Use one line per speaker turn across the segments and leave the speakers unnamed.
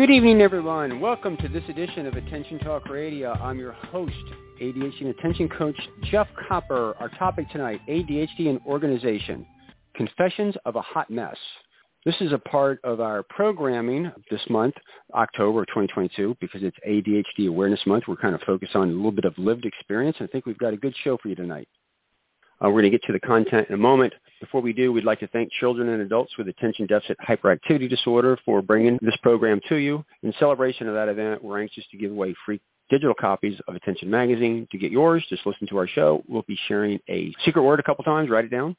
Good evening, everyone. Welcome to this edition of Attention Talk Radio. I'm your host, ADHD and attention coach Jeff Copper. Our topic tonight, ADHD and organization, confessions of a hot mess. This is a part of our programming this month, October 2022, because it's ADHD Awareness Month. We're kind of focused on a little bit of lived experience, and I think we've got a good show for you tonight. Uh, we're going to get to the content in a moment. Before we do, we'd like to thank children and adults with attention deficit hyperactivity disorder for bringing this program to you. In celebration of that event, we're anxious to give away free digital copies of Attention Magazine. To get yours, just listen to our show. We'll be sharing a secret word a couple times. Write it down.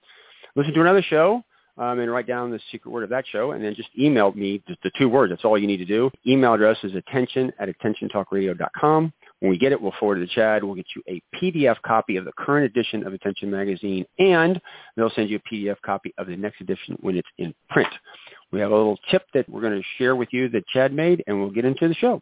Listen to another show um, and write down the secret word of that show, and then just email me the, the two words. That's all you need to do. Email address is attention at attentiontalkradio.com. When we get it, we'll forward it to CHADD. We'll get you a PDF copy of the current edition of Attention Magazine, and they'll send you a PDF copy of the next edition when it's in print. We have a little tip that we're going to share with you that CHADD made, and we'll get into the show.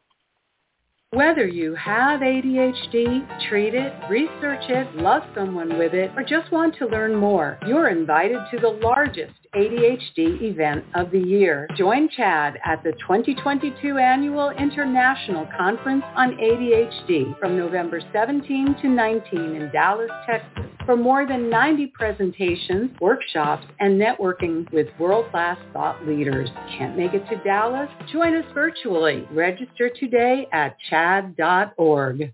Whether you have ADHD, treat it, research it, love someone with it, or just want to learn more, you're invited to the largest ADHD event of the year. Join CHADD at the 2022 Annual International Conference on ADHD from November 17 to 19 in Dallas, Texas for more than 90 presentations, workshops, and networking with world-class thought leaders. Can't make it to Dallas? Join us virtually. Register today at chadd.org.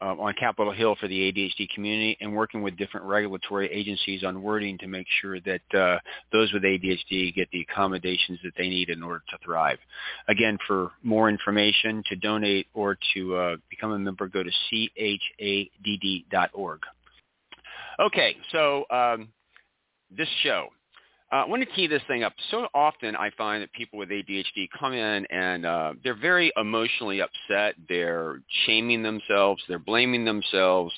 uh, on Capitol Hill for the ADHD community and working with different regulatory agencies on wording to make sure that uh, those with ADHD get the accommodations that they need in order to thrive. Again, for more information, to donate or to uh, become a member, go to chadd.org. Okay, so um, this show, uh, I want to tee this thing up. So often I find that people with ADHD come in and uh, they're very emotionally upset. They're shaming themselves. They're blaming themselves.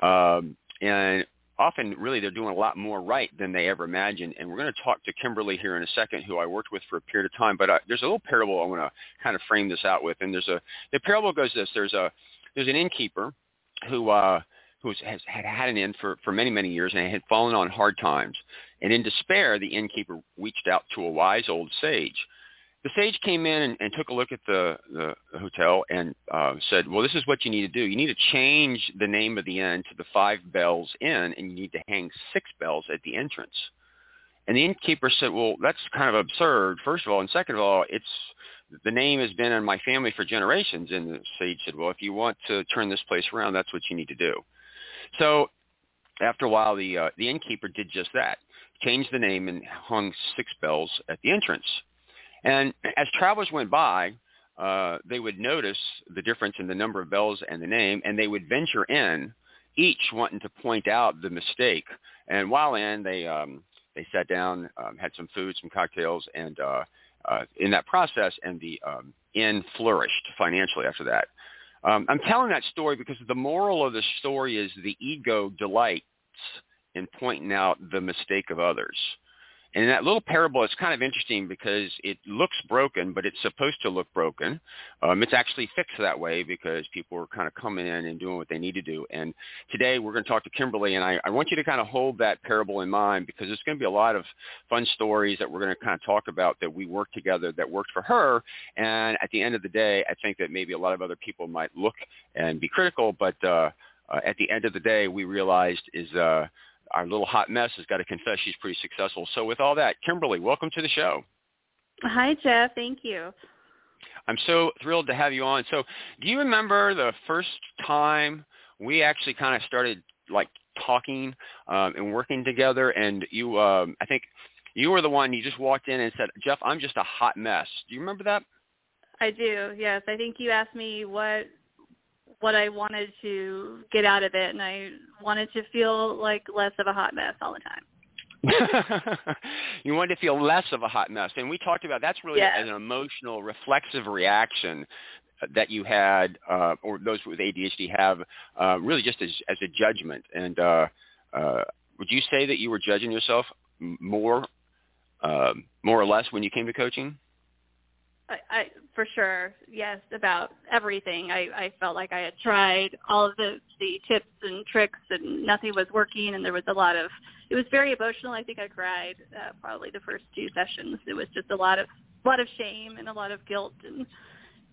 Um, and often really they're doing a lot more right than they ever imagined. And we're going to talk to Kimberly here in a second, who I worked with for a period of time. But uh, there's a little parable I want to kind of frame this out with. And there's a the parable goes this: there's a there's an innkeeper who uh, who has had had an inn for, for many, many years and had fallen on hard times. And in despair, the innkeeper reached out to a wise old sage. The sage came in and, and took a look at the, the hotel and uh, said, well, this is what you need to do. You need to change the name of the inn to the Five Bells Inn, and you need to hang six bells at the entrance. And the innkeeper said, well, that's kind of absurd, first of all. And second of all, it's the name has been in my family for generations. And the sage said, well, if you want to turn this place around, that's what you need to do. So after a while, the uh, the innkeeper did just that, changed the name and hung six bells at the entrance. And as travelers went by, uh, they would notice the difference in the number of bells and the name, and they would venture in, each wanting to point out the mistake. And while in, they um, they sat down, um, had some food, some cocktails, and uh, uh, in that process, and the um, inn flourished financially after that. Um, I'm telling that story because the moral of the story is the ego delights in pointing out the mistake of others. And that little parable, is kind of interesting because it looks broken, but it's supposed to look broken. Um, it's actually fixed that way because people are kind of coming in and doing what they need to do. And today we're going to talk to Kimberly, and I, I want you to kind of hold that parable in mind because there's going to be a lot of fun stories that we're going to kind of talk about that we worked together that worked for her. And at the end of the day, I think that maybe a lot of other people might look and be critical, but uh, uh, at the end of the day, we realized is uh, – our little hot mess has got to confess she's pretty successful. So with all that, Kimberly, welcome to the show.
Hi, Jeff. Thank you.
I'm so thrilled to have you on. So do you remember the first time we actually kind of started like talking um, and working together? And you, um, I think you were the one. You just walked in and said, "Jeff, I'm just a hot mess." Do you remember that?
I do. Yes, I think you asked me what what I wanted to get out of it, and I wanted to feel like less of a hot mess all the time.
you wanted to feel less of a hot mess, and we talked about that's really an emotional, reflexive reaction that you had, uh, or those with ADHD have, uh, really just as, as a judgment. And uh, uh, would you say that you were judging yourself more, uh, more or less when you came to coaching?
I, I for sure yes about everything. I i felt like i had tried all of the the tips and tricks and nothing was working and there was a lot of it was very emotional. I think i cried uh, probably the first two sessions. It was just a lot of a lot of shame and a lot of guilt and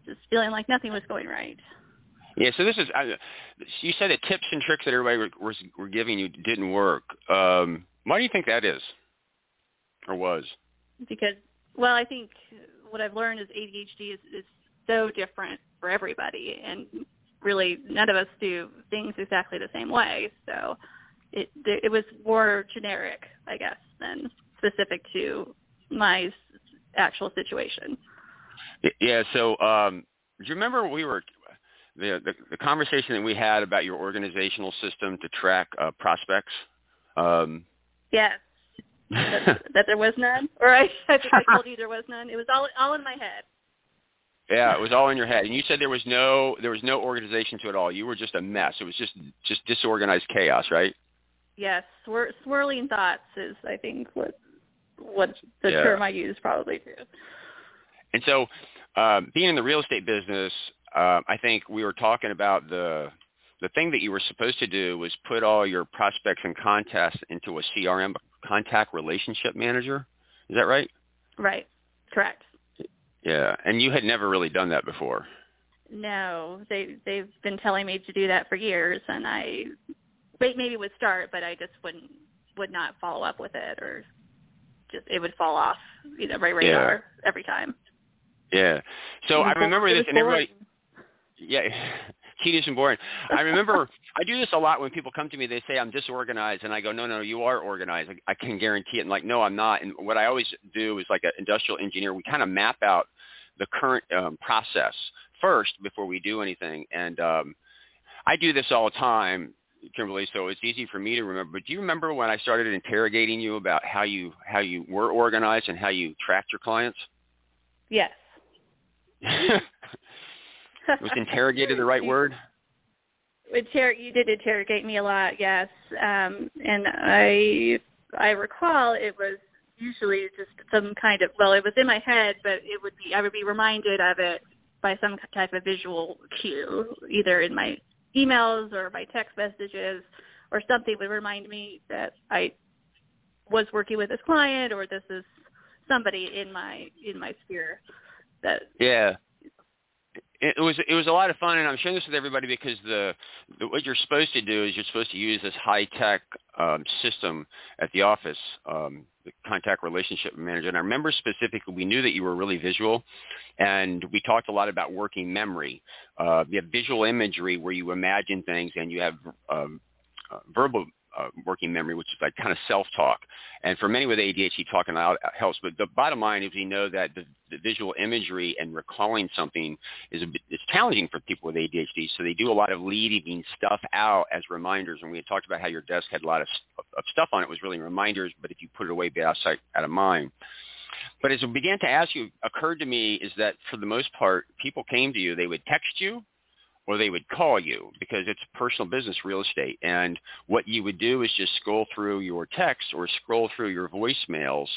just feeling like nothing was going right.
Yeah, so this is I, you said the tips and tricks that everybody was were, were giving you didn't work. Um, why do you think that is, or was?
Because well, I think what I've learned is ADHD is, is so different for everybody, and really none of us do things exactly the same way. So it it was more generic, I guess, than specific to my actual situation.
Yeah. So um, do you remember we were the, the the conversation that we had about your organizational system to track uh, prospects? Um,
yes that, that there was none, or I, I think I told you there was none. It was all all in my head.
Yeah, it was all in your head, and you said there was no there was no organization to it all. You were just a mess. It was just just disorganized chaos, right?
Yes, swir- swirling thoughts is I think what what the
yeah.
term I use probably too.
And so, um, being in the real estate business, uh, I think we were talking about the the thing that you were supposed to do was put all your prospects and contacts into a CRM, contact relationship manager. Is that right?
Right. Correct.
Yeah, and you had never really done that before.
No, they they've been telling me to do that for years, and I maybe would start, but I just wouldn't would not follow up with it, or just it would fall off, you know, my radar
yeah.
every time.
Yeah. So I remember this, and everybody. Yeah, tedious and boring. I remember I do this a lot when people come to me. They say I'm disorganized, and I go, no, no, you are organized. I, I can guarantee it. And like, no, I'm not. And what I always do is like an industrial engineer. We kind of map out the current um, process first before we do anything. And um, I do this all the time, Kimberly. So it's easy for me to remember. But do you remember when I started interrogating you about how you how you were organized and how you tracked your clients?
Yes.
was interrogated the right word?
Inter- you did interrogate me a lot, yes. Um, and I I recall it was usually just some kind of well, it was in my head, but it would be I would be reminded of it by some type of visual cue, either in my emails or my text messages, or something would remind me that I was working with this client or this is somebody in my in my sphere that
yeah it was it was a lot of fun, and I'm sharing this with everybody because the, the what you're supposed to do is you're supposed to use this high tech um, system at the office, um, the contact relationship manager. And I remember specifically, we knew that you were really visual, and we talked a lot about working memory. Uh, you have visual imagery where you imagine things, and you have um, uh, verbal uh, working memory, which is like kind of self-talk. And for many with ADHD, talking out helps. But the bottom line is we know that the, the visual imagery and recalling something is a bit, it's challenging for people with ADHD. So they do a lot of leaving stuff out as reminders. And we had talked about how your desk had a lot of, of stuff on it. was really reminders, but if you put it away, be out of sight, out of mind. But as I began to ask you, occurred to me is that for the most part, people came to you, they would text you, or they would call you because it's personal business real estate. And what you would do is just scroll through your text or scroll through your voicemails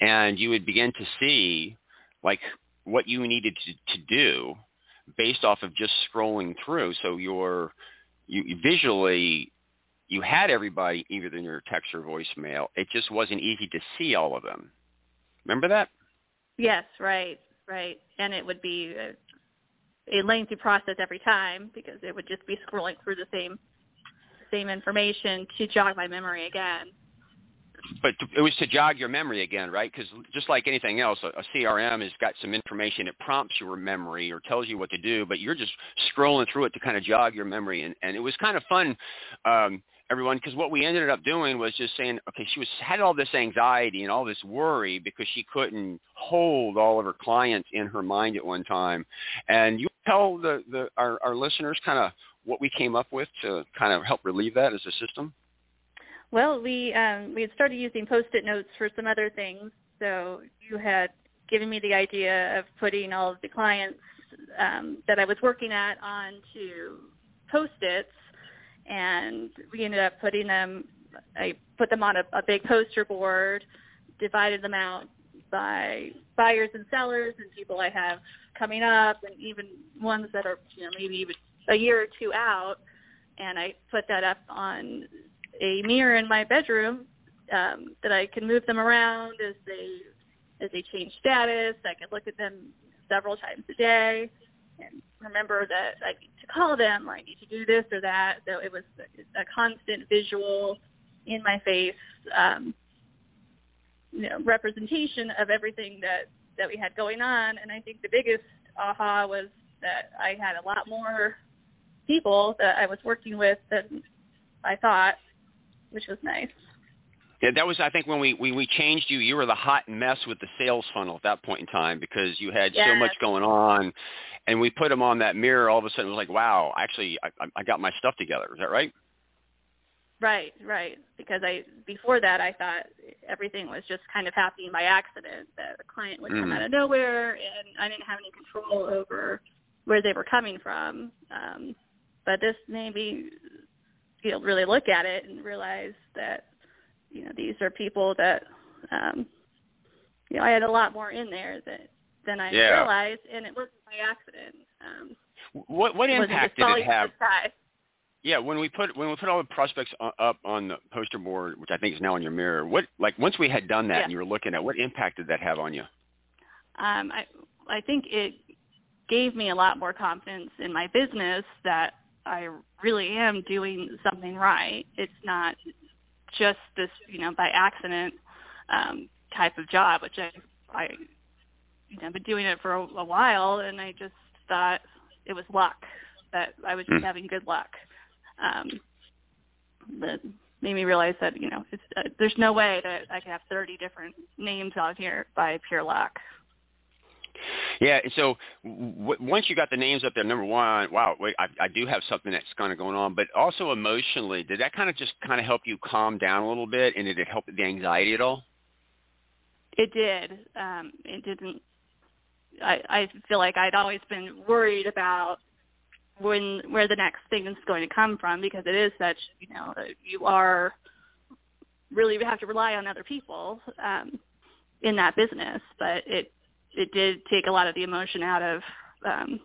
and you would begin to see like what you needed to, to do based off of just scrolling through. So your you, you visually you had everybody either in your text or voicemail. It just wasn't easy to see all of them. Remember that?
Yes, right, right. And it would be uh, a lengthy process every time because it would just be scrolling through the same same information to jog my memory again.
But it was to jog your memory again, right? Because just like anything else, a, a CRM has got some information. that prompts your memory or tells you what to do, but you're just scrolling through it to kind of jog your memory. And, and it was kind of fun. Um, everyone, because what we ended up doing was just saying, okay, she was had all this anxiety and all this worry because she couldn't hold all of her clients in her mind at one time. And you tell the, the our, our listeners kind of what we came up with to kind of help relieve that as a system.
Well, we um, we had started using post-it notes for some other things. So you had given me the idea of putting all of the clients um, that I was working at onto post-its, and we ended up putting them. I put them on a, a big poster board, divided them out by buyers and sellers and people I have coming up, and even ones that are you know maybe even a year or two out. And I put that up on a mirror in my bedroom um, that I can move them around as they as they change status. I can look at them several times a day and remember that I need to call them I need to do this or that. So it was a, a constant visual in my face, um, you know, representation of everything that, that we had going on. And I think the biggest aha was that I had a lot more people that I was working with than I thought, which was nice.
Yeah, that was I think when we, we we changed you. You were the hot mess with the sales funnel at that point in time because you had
yes.
so much going on, and we put them on that mirror. All of a sudden, it was like, wow, actually, I, I got my stuff together. Is that right?
Right, right. Because I before that, I thought everything was just kind of happening by accident. That a client would come
Mhm.
out of nowhere, and I didn't have any control over where they were coming from. Um, but this made me, you know, really look at it and realize that you know these are people that um you know I had a lot more in there that than I
Yeah.
realized and it wasn't by accident. Um
What what impact did it have? Yeah, when we put when we put all the prospects up on the poster board, which I think is now on your mirror, what like once we had done that
Yeah.
and you were looking at, what impact did that have on you?
Um I I think it gave me a lot more confidence in my business that I really am doing something right. It's not just this, you know, by accident um type of job, which I I you know, been doing it for a, a while and I just thought it was luck that I was just
Hmm.
having good luck. Um that made me realize that, you know, it's uh, there's no way that I could have 30 different names on here by pure luck.
Yeah, so w- once you got the names up there, number one, wow, wait, I, I do have something that's kind of going on, but also emotionally, did that kind of just kind of help you calm down a little bit, and did it help the anxiety at all?
It did. Um, it didn't. I, I feel like I'd always been worried about when where the next thing is going to come from because it is such you know you are really have to rely on other people um, in that business, but it it did take a lot of the emotion out of um,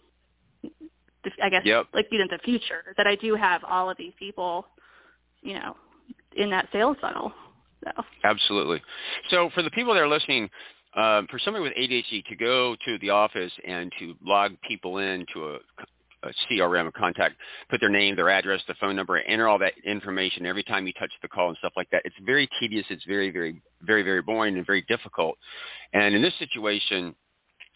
the, I guess
Yep.
like even the future that I do have all of these people you know in that sales funnel. So.
Absolutely. So for the people that are listening, um, for somebody with ADHD to go to the office and to log people in to a CRM, contact, put their name, their address, the phone number, enter all that information every time you touch the call and stuff like that. It's very tedious. It's very, very, very, very boring and very difficult. And in this situation,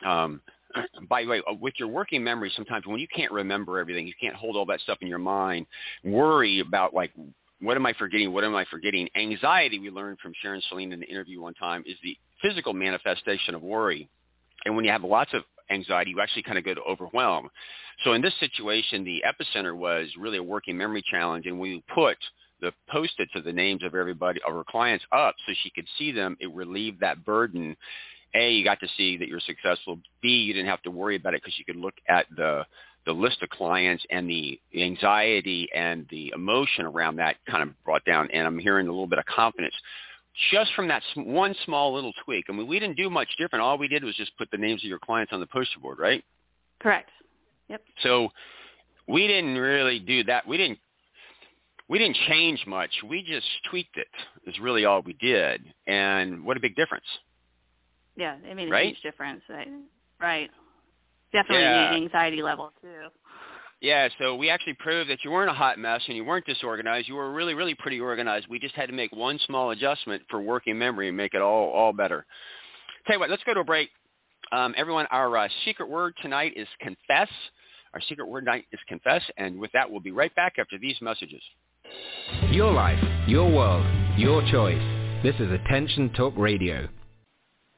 um, by the way, uh, with your working memory, sometimes when you can't remember everything, you can't hold all that stuff in your mind, worry about like what am I forgetting? What am I forgetting? Anxiety, we learned from Sharon Saline in the interview one time, is the physical manifestation of worry. And when you have lots of anxiety, you actually kind of go to overwhelm. So in this situation, the epicenter was really a working memory challenge, and we put the post-its of the names of everybody, of her clients up so she could see them. It relieved that burden. A, you got to see that you're successful. B, you didn't have to worry about it because you could look at the the list of clients and the anxiety and the emotion around that kind of brought down. And I'm hearing a little bit of confidence just from that one small little tweak. I mean, we didn't do much different. All we did was just put the names of your clients on the poster board, right?
Correct. Yep.
So we didn't really do that. We didn't we didn't change much. We just tweaked it. Is really all we did. And what a big difference.
Yeah, it made a
Right?
huge difference. Right. right. Definitely
Yeah.
the anxiety level too.
Yeah, so we actually proved that you weren't a hot mess and you weren't disorganized. You were really, really pretty organized. We just had to make one small adjustment for working memory and make it all all better. Tell you what, let's go to a break. Um, everyone, our uh, secret word tonight is confess. Our secret word tonight is confess, and with that, we'll be right back after these messages.
Your life, your world, your choice. This is Attention Talk Radio.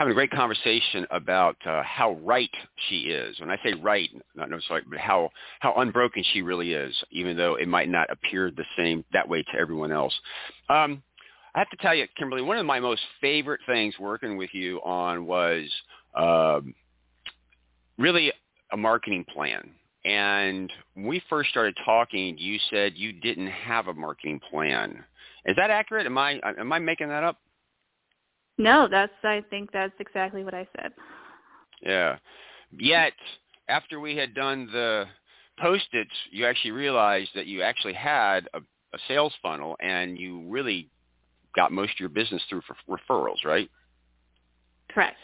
having a great conversation about uh, how right she is. When I say right, not necessarily, but how how unbroken she really is, even though it might not appear the same that way to everyone else. Um, I have to tell you, Kimberly, one of my most favorite things working with you on was um, really a marketing plan. And when we first started talking, you said you didn't have a marketing plan. Is that accurate? Am I am I making that up?
No, that's I think that's exactly what I said.
Yeah. Yet after we had done the post-its, you actually realized that you actually had a, a sales funnel and you really got most of your business through referrals, right?
Correct.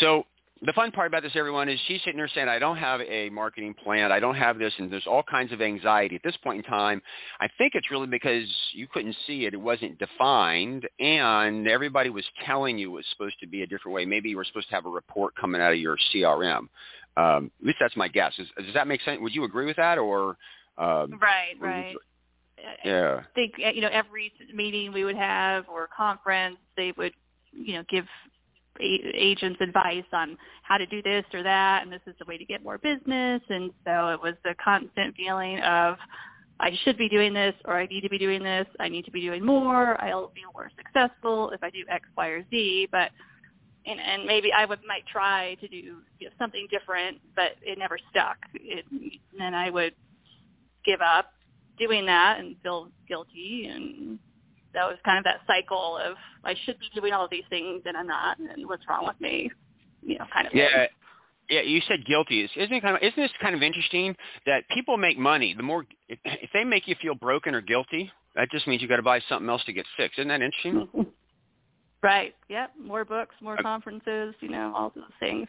So the fun part about this, everyone, is she's sitting there saying, I don't have a marketing plan. I don't have this. And there's all kinds of anxiety. At this point in time, I think it's really because you couldn't see it. It wasn't defined. And everybody was telling you it was supposed to be a different way. Maybe you were supposed to have a report coming out of your CRM. Um, at least that's my guess. Is, does that make sense? Would you agree with that? Or um,
Right, right.
Yeah.
I think, you know, every meeting we would have or conference, they would, you know, give agents advice on how to do this or that and this is the way to get more business and so it was the constant feeling of I should be doing this or I need to be doing this, I need to be doing more, I'll be more successful if I do X, Y, or Z, but and, and maybe I would might try to do you know, something different, but it never stuck. It, and I would give up doing that and feel guilty and that was kind of that cycle of I should be doing all these things and I'm not, and what's wrong with me? You know, kind of.
Yeah.
Thing.
Yeah, you said guilty. Isn't it kind of isn't this kind of interesting that people make money? The more if, if they make you feel broken or guilty, that just means you got to buy something else to get fixed. Isn't that interesting?
right. Yep. More books, more conferences. You know, all those things.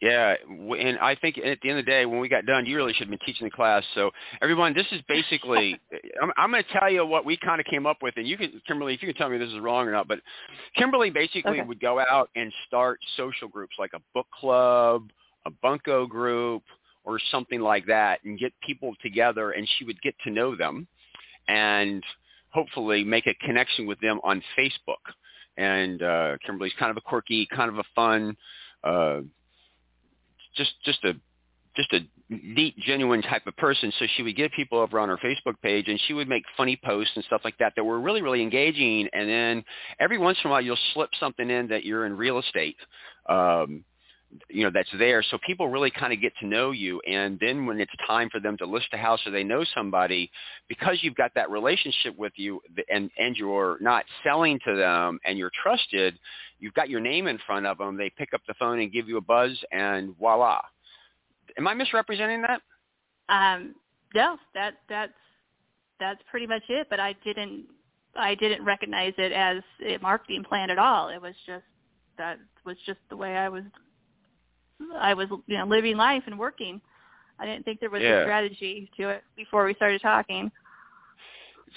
Yeah, and I think at the end of the day, when we got done, you really should have been teaching the class. So everyone, this is basically, I'm, I'm going to tell you what we kind of came up with, and you can, Kimberly, if you can tell me this is wrong or not, but Kimberly basically
okay.
would go out and start social groups like a book club, a bunco group, or something like that, and get people together, and she would get to know them, and hopefully make a connection with them on Facebook. And uh, Kimberly's kind of a quirky, kind of a fun. Uh, just just a just a neat, genuine type of person. So she would get people over on her Facebook page, and she would make funny posts and stuff like that that were really, really engaging. And then every once in a while, you'll slip something in that you're in real estate, um, you know, that's there. So people really kind of get to know you. And then when it's time for them to list a house or they know somebody, because you've got that relationship with you, and and you're not selling to them, and you're trusted, you've got your name in front of them. They pick up the phone and give you a buzz, and voila Am I misrepresenting that?
Um, no, that that's that's pretty much it. But I didn't I didn't recognize it as a marketing plan at all. It was just that was just the way I was I was you know living life and working. I didn't think there was
yeah.
a strategy to it before we started talking.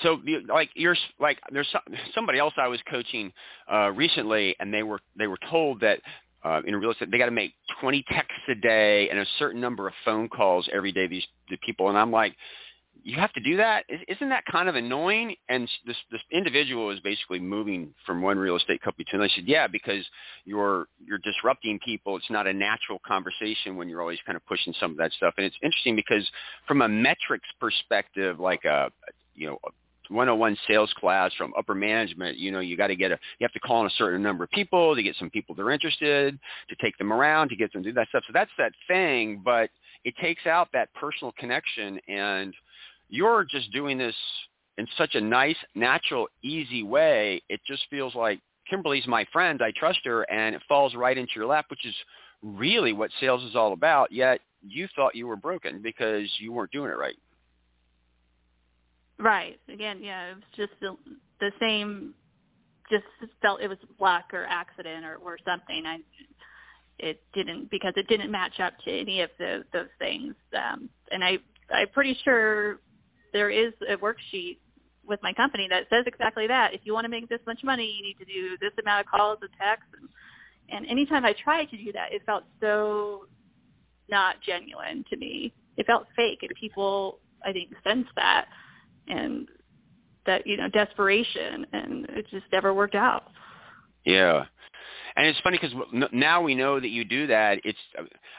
So, like you're like there's somebody else I was coaching uh, recently, and they were they were told that uh, in real estate, they got to make 20 texts a day and a certain number of phone calls every day. These the people, and I'm like, you have to do that? Isn't that kind of annoying? And this this individual is basically moving from one real estate company to another. I said, yeah, because you're you're disrupting people. It's not a natural conversation when you're always kind of pushing some of that stuff. And it's interesting because from a metrics perspective, like a you know 101 sales class from upper management. You know, you got to get a, you have to call on a certain number of people to get some people that are interested, to take them around, to get them to do that stuff. So that's that thing, but it takes out that personal connection and you're just doing this in such a nice, natural, easy way. It just feels like Kimberly's my friend. I trust her and it falls right into your lap, which is really what sales is all about. Yet you thought you were broken because you weren't doing it right.
Right. Again, yeah, it was just the, the same. Just felt it was luck or accident or or something. I it didn't because it didn't match up to any of the, those things. Um, and I I'm pretty sure there is a worksheet with my company that says exactly that. If you want to make this much money, you need to do this amount of calls and texts. And, and anytime I tried to do that, it felt so not genuine to me. It felt fake, and people I think sensed that and that you know desperation, and it just never worked out.
Yeah. And it's funny because now we know that you do that. It's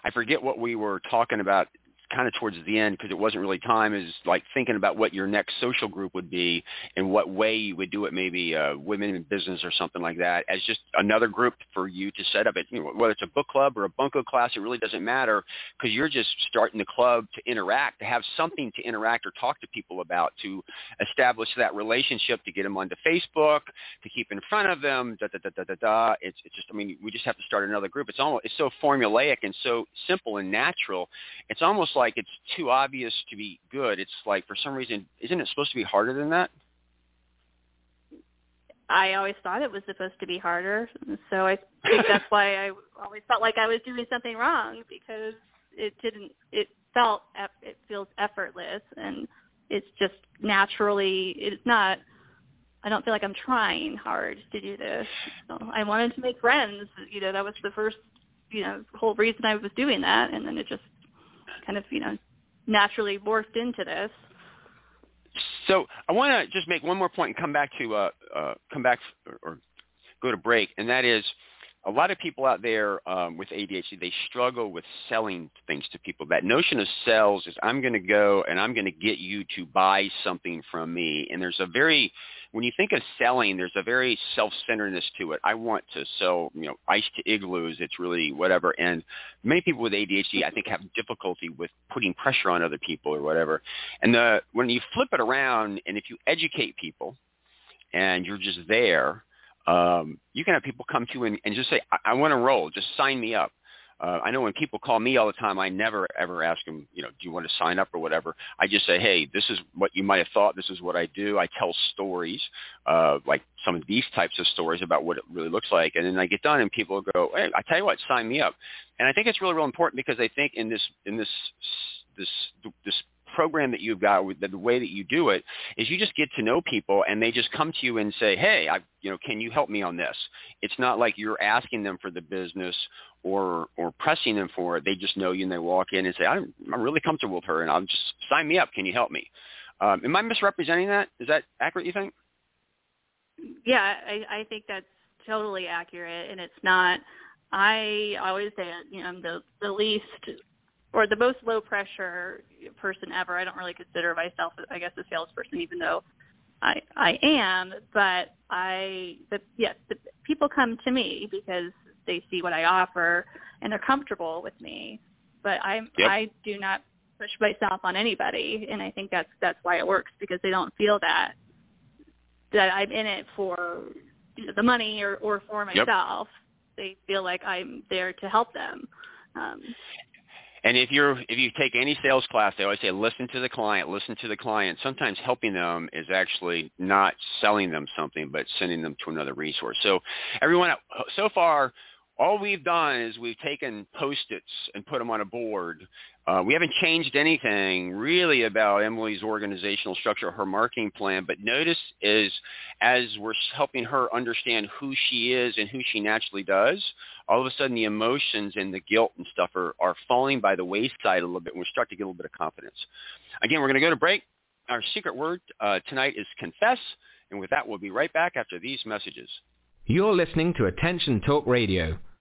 I forget what we were talking about kind of towards the end because it wasn't really time is like thinking about what your next social group would be and what way you would do it maybe uh, women in business or something like that as just another group for you to set up it you know, whether it's a book club or a bunko class it really doesn't matter because you're just starting the club to interact to have something to interact or talk to people about to establish that relationship to get them onto Facebook to keep in front of them da da da da da da. It's, it's just I mean we just have to start another group. It's almost it's so formulaic and so simple and natural. It's almost like it's too obvious to be good. It's like for some reason, isn't it supposed to be harder than that?
I always thought it was supposed to be harder, so I think that's why I always felt like I was doing something wrong because it didn't. It felt it feels effortless, and it's just naturally. It's not. I don't feel like I'm trying hard to do this. So I wanted to make friends. You know, that was the first, you know, whole reason I was doing that, and then it just kind of, you know, naturally morphed into this.
So I want to just make one more point and come back to uh, uh, come back or, or go to break, and that is a lot of people out there um, with ADHD, they struggle with selling things to people. That notion of sales is I'm going to go and I'm going to get you to buy something from me. And there's a very when you think of selling, there's a very self-centeredness to it. I want to sell, you know, ice to igloos. It's really whatever. And many people with ADHD, I think, have difficulty with putting pressure on other people or whatever. And the when you flip it around, and if you educate people, and you're just there, um, you can have people come to you and, and just say, I, I want to roll. Just sign me up. Uh, I know when people call me all the time, I never ever ask them, you know, do you want to sign up or whatever. I just say, hey, this is what you might have thought. This is what I do. I tell stories, uh, like some of these types of stories about what it really looks like, and then I get done, and people go, hey, I tell you what, sign me up. And I think it's really, real important because I think in this in this this this program that you've got, the, way that you do it, is you just get to know people and they just come to you and say, hey, I, you know, can you help me on this? It's not like you're asking them for the business or or pressing them for it. They just know you and they walk in and say, I'm, I'm really comfortable with her and I'll just sign me up. Can you help me? Um, am I misrepresenting that? Is that accurate, you think?
Yeah, I, I think that's totally accurate. And it's not, I always say, you know, I'm the, the least or the most low pressure person ever. I don't really consider myself, I guess, a salesperson, even though I I am. But I, but yes, the, people come to me because they see what I offer and they're comfortable with me. But I yep. I do not push myself on anybody, and I think that's that's why it works because they don't feel that that I'm in it for you know, the money or or for myself. Yep. They feel like I'm there to help them. Um,
and if you're if you take any sales class, they always say listen to the client, listen to the client. Sometimes helping them is actually not selling them something, but sending them to another resource. So everyone, so far, all we've done is we've taken post-its and put them on a board. Uh, we haven't changed anything really about Emily's organizational structure, her marketing plan. But notice is as we're helping her understand who she is and who she naturally does, all of a sudden the emotions and the guilt and stuff are, are falling by the wayside a little bit And we're starting to get a little bit of confidence. Again, we're going to go to break. Our secret word uh, tonight is confess. And with that, we'll be right back after these messages.
You're listening to Attention Talk Radio.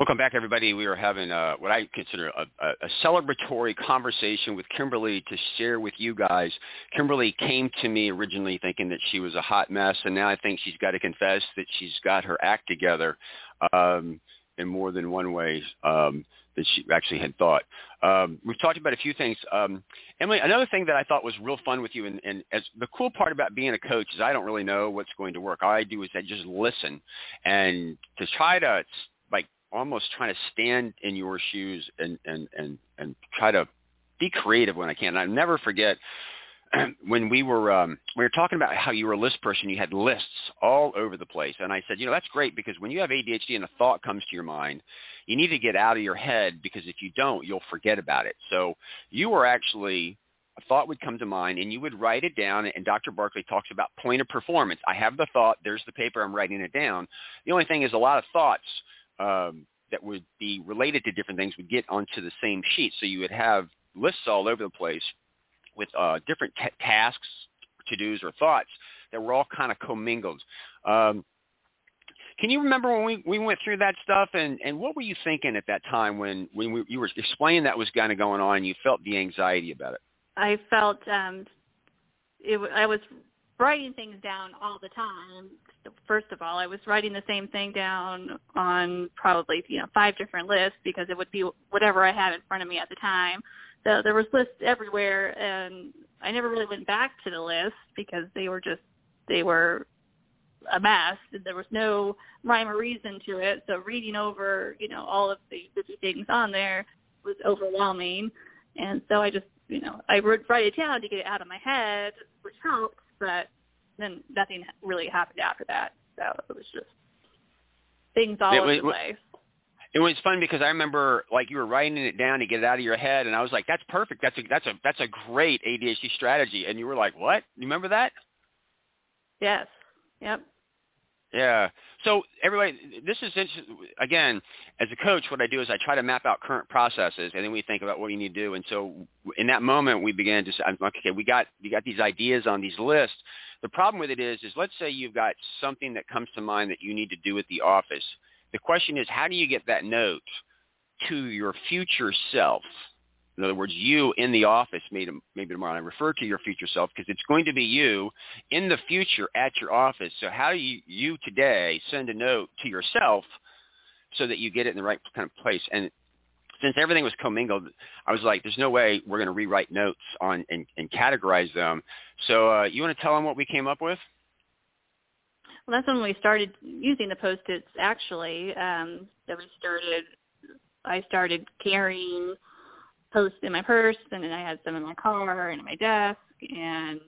Welcome back, everybody. We are having uh, what I consider a, a, celebratory conversation with Kimberly to share with you guys. Kimberly came to me originally thinking that she was a hot mess, and now I think she's got to confess that she's got her act together um, in more than one way um, than she actually had thought. Um, we've talked about a few things. Um, Emily, another thing that I thought was real fun with you, and, and as the cool part about being a coach is I don't really know what's going to work. All I do is I just listen and to try to like almost trying to stand in your shoes and and and and try to be creative when I can. I never forget when we were um, we were talking about how you were a list person, you had lists all over the place, and I said, you know, that's great because when you have ADHD and a thought comes to your mind, you need to get out of your head because if you don't, you'll forget about it. So you were actually a thought would come to mind and you would write it down and Dr. Barkley talks about point of performance. I have the thought, there's the paper, I'm writing it down. The only thing is a lot of thoughts um, that would be related to different things would get onto the same sheet. So you would have lists all over the place with uh, different t- tasks, to-dos, or thoughts that were all kind of commingled. Um, can you remember when we, we went through that stuff, and, and what were you thinking at that time when, when we, you were explaining that was kind of going on and you felt the anxiety about it?
I felt um, it, I was writing things down all the time. First of all, I was writing the same thing down on probably you know five different lists because it would be whatever I had in front of me at the time. So there was lists everywhere, and I never really went back to the list because they were just they were a mess. And there was no rhyme or reason to it. So reading over you know all of the busy things on there was overwhelming, and so I just you know I would write it down to get it out of my head, which helped but then nothing really happened after that. So it was just things all over the place.
It was fun because I remember like you were writing it down to get it out of your head, and I was like, "That's perfect. That's a that's a that's a great ADHD strategy." And you were like, "What? You remember that?"
Yes. Yep.
Yeah. So everybody, this is again, as a coach, what I do is I try to map out current processes, and then we think about what you need to do. And so in that moment, we began to say, okay, we got we got these ideas on these lists. The problem with it is, is let's say you've got something that comes to mind that you need to do at the office. The question is, how do you get that note to your future self? In other words, you in the office, maybe, tomorrow, I refer to your future self because it's going to be you in the future at your office. So how do you, you today send a note to yourself so that you get it in the right kind of place? And since everything was commingled, I was like, there's no way we're going to rewrite notes on and, and categorize them. So uh, you want to tell them what we came up with?
Well, that's when we started using the post-its. Actually, um, that we started. I started carrying post in my purse and then I had some in my car and in my desk and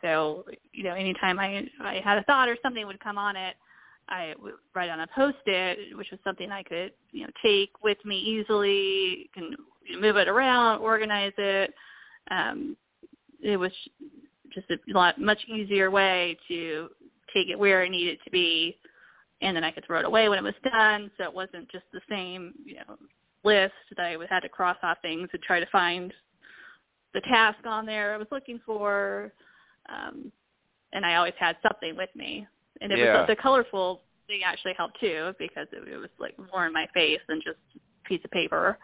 so you know anytime I I had a thought or something would come on it I would write on a post-it which was something I could you know take with me easily can move it around organize it. Um it was just a lot much easier way to take it where I needed to be and then I could throw it away when it was done so it wasn't just the same you know list that I had to cross off things and try to find the task on there I was looking for. Um, and I always had something with me. And it
yeah.
was the colorful thing actually helped too because it, it was like more in my face than just a piece of paper.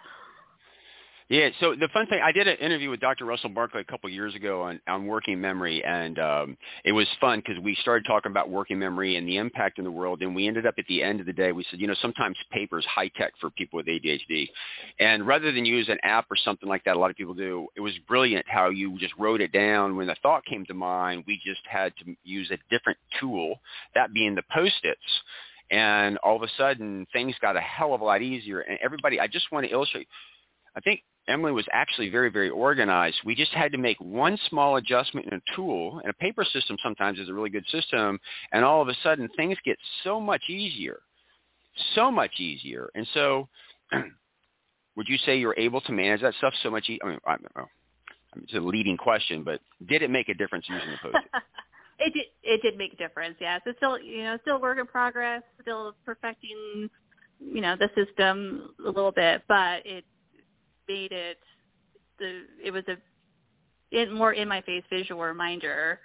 Yeah. So the fun thing, I did an interview with Dr. Russell Barkley a couple of years ago on, on working memory, and um, it was fun because we started talking about working memory and the impact in the world, and we ended up at the end of the day, we said, you know, sometimes paper is high tech for people with ADHD, and rather than use an app or something like that, a lot of people do. It was brilliant how you just wrote it down. When the thought came to mind, we just had to use a different tool, that being the post-its and all of a sudden things got a hell of a lot easier and everybody i just want to illustrate i think Kimberly was actually very, very organized. We just had to make one small adjustment in a tool, and a paper system sometimes is a really good system, and all of a sudden things get so much easier, so much easier. And so would you say you're able to manage that stuff so much? E- I mean, I don't know. It's a leading question, but did it make a difference using the post-it?
it did. It did make a difference. Yes, it's still you know still work in progress, still perfecting you know the system a little bit, but it made it the it was a in, more in my face visual reminder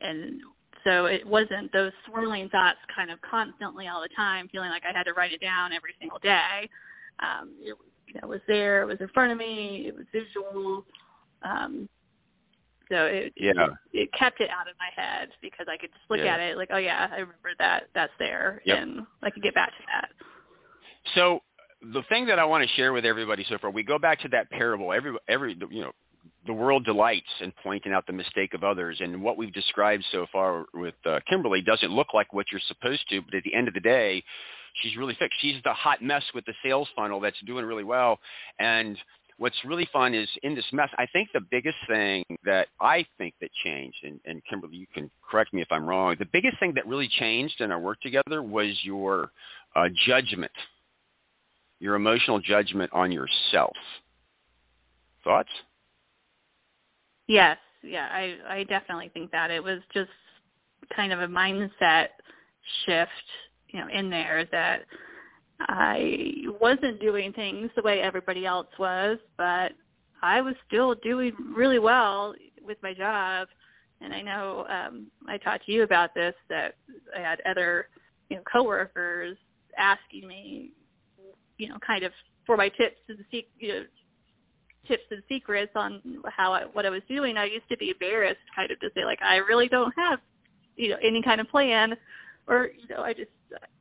and so it wasn't those swirling thoughts kind of constantly all the time feeling like I had to write it down every single day um it, you know, was there it was in front of me it was visual um so it,
yeah.
it it kept it out of my head because I could just look
Yeah.
at it like oh yeah I remember that that's there
Yep.
and I could get back to that
So the thing that I want to share with everybody so far, we go back to that parable. Every every you know, the world delights in pointing out the mistake of others, and what we've described so far with uh, Kimberly doesn't look like what you're supposed to. But at the end of the day, she's really fixed. She's the hot mess with the sales funnel that's doing really well, and what's really fun is in this mess, I think the biggest thing that I think that changed, and, and Kimberly, you can correct me if I'm wrong, the biggest thing that really changed in our work together was your uh, judgment, your emotional judgment on yourself. Thoughts?
Yes, yeah, I I definitely think that it was just kind of a mindset shift, you know, in there that I wasn't doing things the way everybody else was, but I was still doing really well with my job. And I know um I talked to you about this that I had other, you know, coworkers asking me, you know, kind of for my tips to the sec- you know, tips and secrets on how I, what I was doing. I used to be embarrassed, kind of to say like I really don't have, you know, any kind of plan, or you know, I just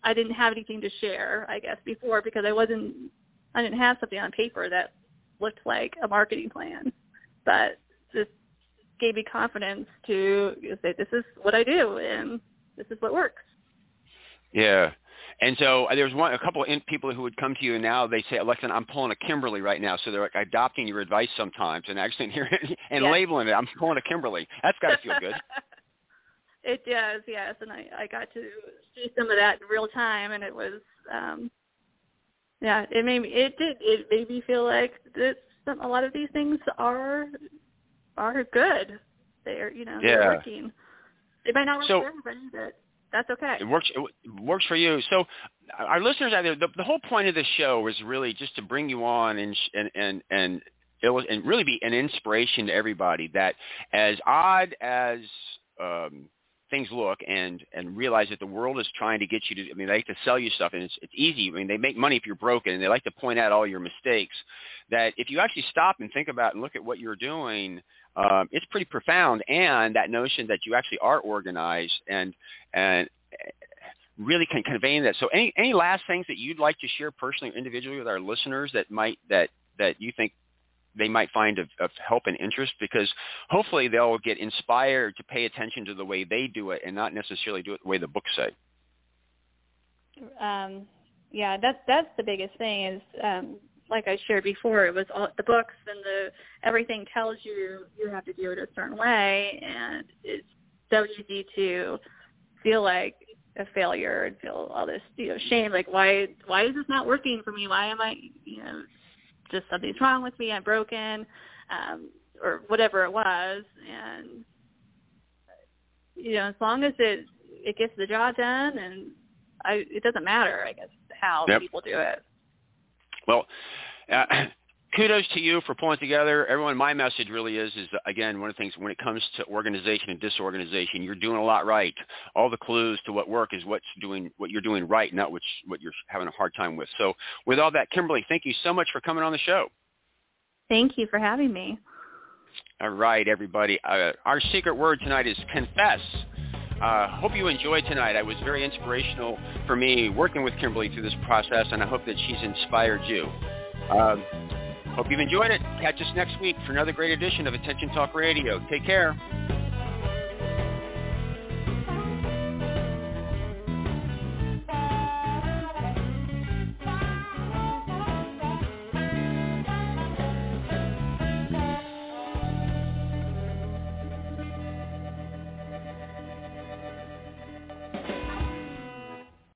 I didn't have anything to share. I guess before because I wasn't I didn't have something on paper that looked like a marketing plan, but this gave me confidence to say this is what I do and this is what works.
Yeah. And so uh, there's one, a couple of in, people who would come to you and now they say, Alexa, I'm pulling a Kimberly right now. So they're like adopting your advice sometimes and actually hearing and
Yeah.
labeling it. I'm pulling a Kimberly. That's got to feel good.
it does, yes, and I I got to see some of that in real time, and it was, um yeah, it made me it did it made me feel like that some a lot of these things are are good. They're you know
Yeah.
they're working. They might not work
So-
for everybody, but that's okay.
It works. It works for you. So, our listeners out there, the, the whole point of this show was really just to bring you on and and and and and really be an inspiration to everybody. That as odd as um, things look, and and realize that the world is trying to get you to. I mean, they like to sell you stuff, and it's it's easy. I mean, they make money if you're broken, and they like to point out all your mistakes. That if you actually stop and think about and look at what you're doing, um, it's pretty profound. And that notion that you actually are organized and and really can conveying that. So any any last things that you'd like to share personally or individually with our listeners that might that that you think they might find of, of help and interest because hopefully they'll get inspired to pay attention to the way they do it and not necessarily do it the way the books say.
um yeah that's that's the biggest thing is um like i shared before it was all the books and the everything tells you you have to do it a certain way and it's so easy to feel like a failure and feel all this you know shame like why why is this not working for me why am i you know just something's wrong with me i'm broken um or whatever it was and you know as long as it it gets the job done and I it doesn't matter, I guess, how
Yep.
people do it.
Well, uh, kudos to you for pulling together. Everyone, my message really is, is that, again, one of the things when it comes to organization and disorganization, you're doing a lot right. All the clues to what work is what's doing, what you're doing right, not what's, what you're having a hard time with. So with all that, Kimberly, thank you so much for coming on the show.
Thank you for having me.
All right, everybody. Uh, our secret word tonight is confess. Uh, hope you enjoyed tonight. I was very inspirational for me working with Kimberly through this process, and I hope that she's inspired you. Um, hope you've enjoyed it. Catch us next week for another great edition of Attention Talk Radio. Take care.